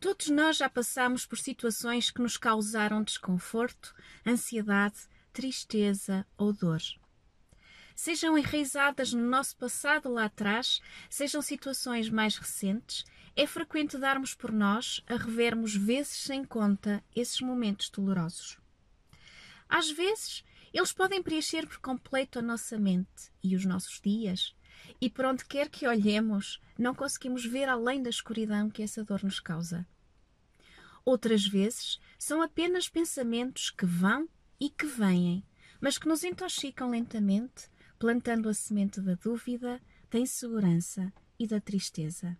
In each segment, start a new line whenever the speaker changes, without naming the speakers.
Todos nós já passamos por situações que nos causaram desconforto, ansiedade, tristeza ou dor. Sejam enraizadas no nosso passado lá atrás, sejam situações mais recentes, é frequente darmos por nós a revermos vezes sem conta esses momentos dolorosos. Às vezes, eles podem preencher por completo a nossa mente e os nossos dias, e por onde quer que olhemos, não conseguimos ver além da escuridão que essa dor nos causa. Outras vezes, são apenas pensamentos que vão e que vêm, mas que nos intoxicam lentamente plantando a semente da dúvida, da insegurança e da tristeza.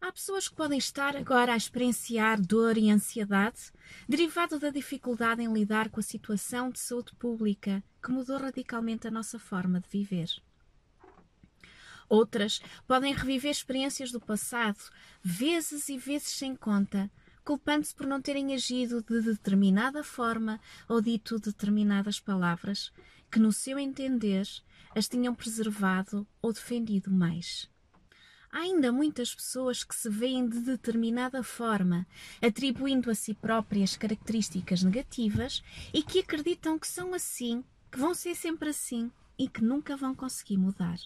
Há pessoas que podem estar agora a experienciar dor e ansiedade derivado da dificuldade em lidar com a situação de saúde pública que mudou radicalmente a nossa forma de viver. Outras podem reviver experiências do passado, vezes e vezes sem conta, culpando-se por não terem agido de determinada forma ou dito determinadas palavras que, no seu entender, as tinham preservado ou defendido mais. Há ainda muitas pessoas que se veem de determinada forma, atribuindo a si próprias características negativas e que acreditam que são assim, que vão ser sempre assim e que nunca vão conseguir mudar.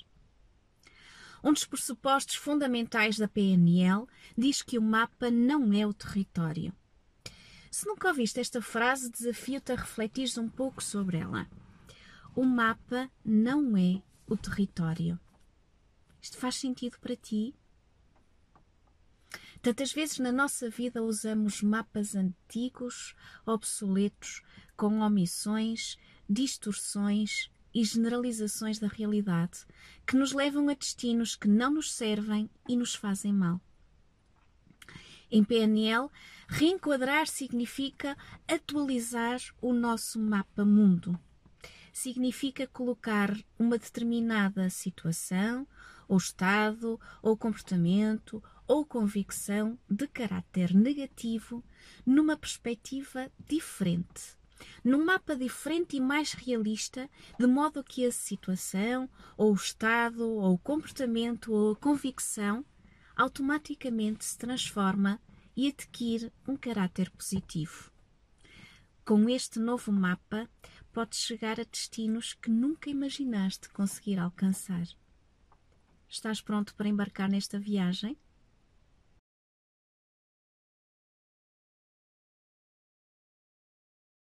Um dos pressupostos fundamentais da PNL diz que o mapa não é o território. Se nunca ouviste esta frase, desafio-te a refletir um pouco sobre ela. O mapa não é o território. Isto faz sentido para ti? Tantas vezes na nossa vida usamos mapas antigos, obsoletos, com omissões, distorções e generalizações da realidade que nos levam a destinos que não nos servem e nos fazem mal. Em PNL, reenquadrar significa atualizar o nosso mapa mundo significa colocar uma determinada situação, ou estado, ou comportamento, ou convicção de caráter negativo numa perspectiva diferente, num mapa diferente e mais realista, de modo que a situação, ou o estado, ou o comportamento, ou a convicção automaticamente se transforma e adquire um caráter positivo. Com este novo mapa, podes chegar a destinos que nunca imaginaste conseguir alcançar. Estás pronto para embarcar nesta viagem?